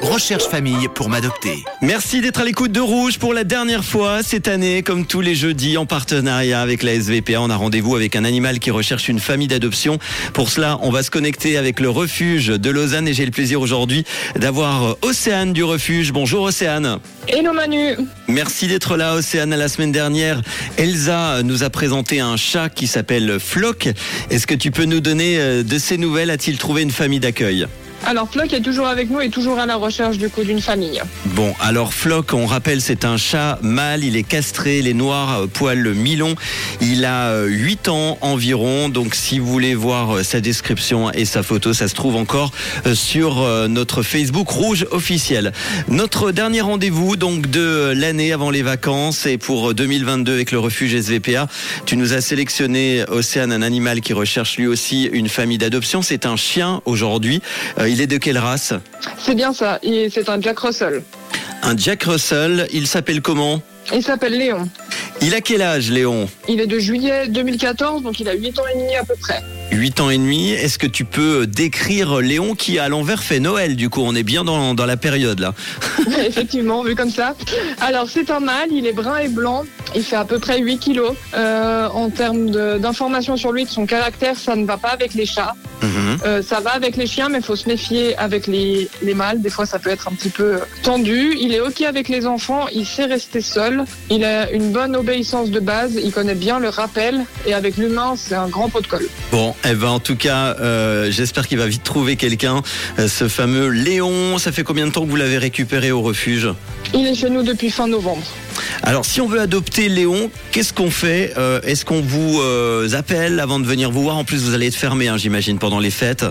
Recherche famille pour m'adopter. Merci d'être à l'écoute de Rouge pour la dernière fois cette année, comme tous les jeudis, en partenariat avec la SVPA. On a rendez-vous avec un animal qui recherche une famille d'adoption. Pour cela, on va se connecter avec le refuge de Lausanne et j'ai le plaisir aujourd'hui d'avoir Océane du refuge. Bonjour Océane. Hello Manu. Merci d'être là Océane. La semaine dernière, Elsa nous a présenté un chat qui s'appelle Flock. Est-ce que tu peux nous donner euh, de ses nouvelles? A-t-il trouvé une famille d'accueil? Alors Flock est toujours avec nous et toujours à la recherche du coup d'une famille. Bon, alors Flock, on rappelle, c'est un chat mâle, il est castré, il est noir, euh, poil mi-long. Il a euh, 8 ans environ, donc si vous voulez voir euh, sa description et sa photo, ça se trouve encore euh, sur euh, notre Facebook rouge officiel. Notre dernier rendez-vous donc de l'année avant les vacances et pour 2022 avec le refuge SVPA, tu nous as sélectionné Océane, un animal qui recherche lui aussi une famille d'adoption. C'est un chien aujourd'hui. Euh, il est de quelle race C'est bien ça, c'est un Jack Russell. Un Jack Russell. Il s'appelle comment Il s'appelle Léon. Il a quel âge, Léon Il est de juillet 2014, donc il a 8 ans et demi à peu près. 8 ans et demi. Est-ce que tu peux décrire Léon qui à l'envers fait Noël Du coup, on est bien dans, dans la période là. Effectivement, vu comme ça. Alors c'est un mâle, il est brun et blanc, il fait à peu près 8 kilos. Euh, en termes d'informations sur lui, de son caractère, ça ne va pas avec les chats. Mhm. Euh, ça va avec les chiens, mais il faut se méfier avec les, les mâles. Des fois, ça peut être un petit peu euh, tendu. Il est OK avec les enfants, il sait rester seul. Il a une bonne obéissance de base, il connaît bien le rappel. Et avec l'humain, c'est un grand pot de colle. Bon, eh ben en tout cas, euh, j'espère qu'il va vite trouver quelqu'un. Ce fameux Léon, ça fait combien de temps que vous l'avez récupéré au refuge? Il est chez nous depuis fin novembre. Alors, si on veut adopter Léon, qu'est-ce qu'on fait Euh, Est-ce qu'on vous euh, appelle avant de venir vous voir? En plus, vous allez être fermé, hein, j'imagine, pendant les fêtes.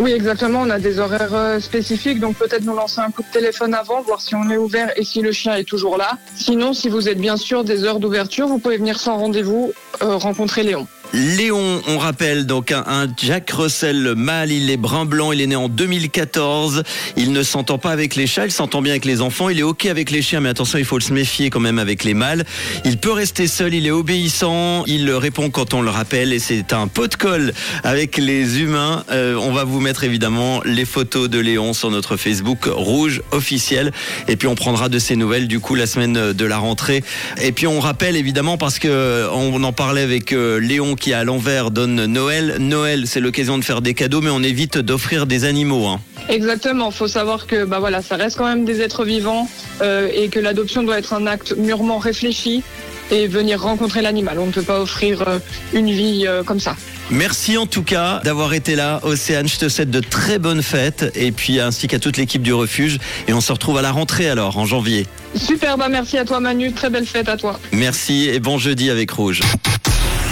Oui, exactement. On a des horaires euh, spécifiques, donc peut-être nous lancer un coup de téléphone avant, voir si on est ouvert et si le chien est toujours là. Sinon, si vous êtes bien sûr des heures d'ouverture, vous pouvez venir sans rendez-vous rencontrer Léon. Léon, on rappelle donc un, un Jack Russell mâle, il est brun blanc, il est né en 2014, il ne s'entend pas avec les chats, il s'entend bien avec les enfants, il est ok avec les chiens, mais attention, il faut se méfier quand même avec les mâles. Il peut rester seul, il est obéissant, il répond quand on le rappelle et c'est un pot de colle avec les humains. Euh, on va vous mettre évidemment les photos de Léon sur notre Facebook rouge officiel et puis on prendra de ses nouvelles du coup la semaine de la rentrée. Et puis on rappelle évidemment parce que on en parlait avec euh, Qui à l'envers donne Noël. Noël, c'est l'occasion de faire des cadeaux, mais on évite d'offrir des animaux. hein. Exactement. Faut savoir que bah voilà, ça reste quand même des êtres vivants euh, et que l'adoption doit être un acte mûrement réfléchi et venir rencontrer l'animal. On ne peut pas offrir euh, une vie euh, comme ça. Merci en tout cas d'avoir été là, Océane. Je te souhaite de très bonnes fêtes et puis ainsi qu'à toute l'équipe du refuge. Et on se retrouve à la rentrée alors en janvier. Super. Bah merci à toi Manu. Très belle fête à toi. Merci et bon jeudi avec Rouge.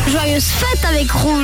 Joyeuse fête avec Rouge.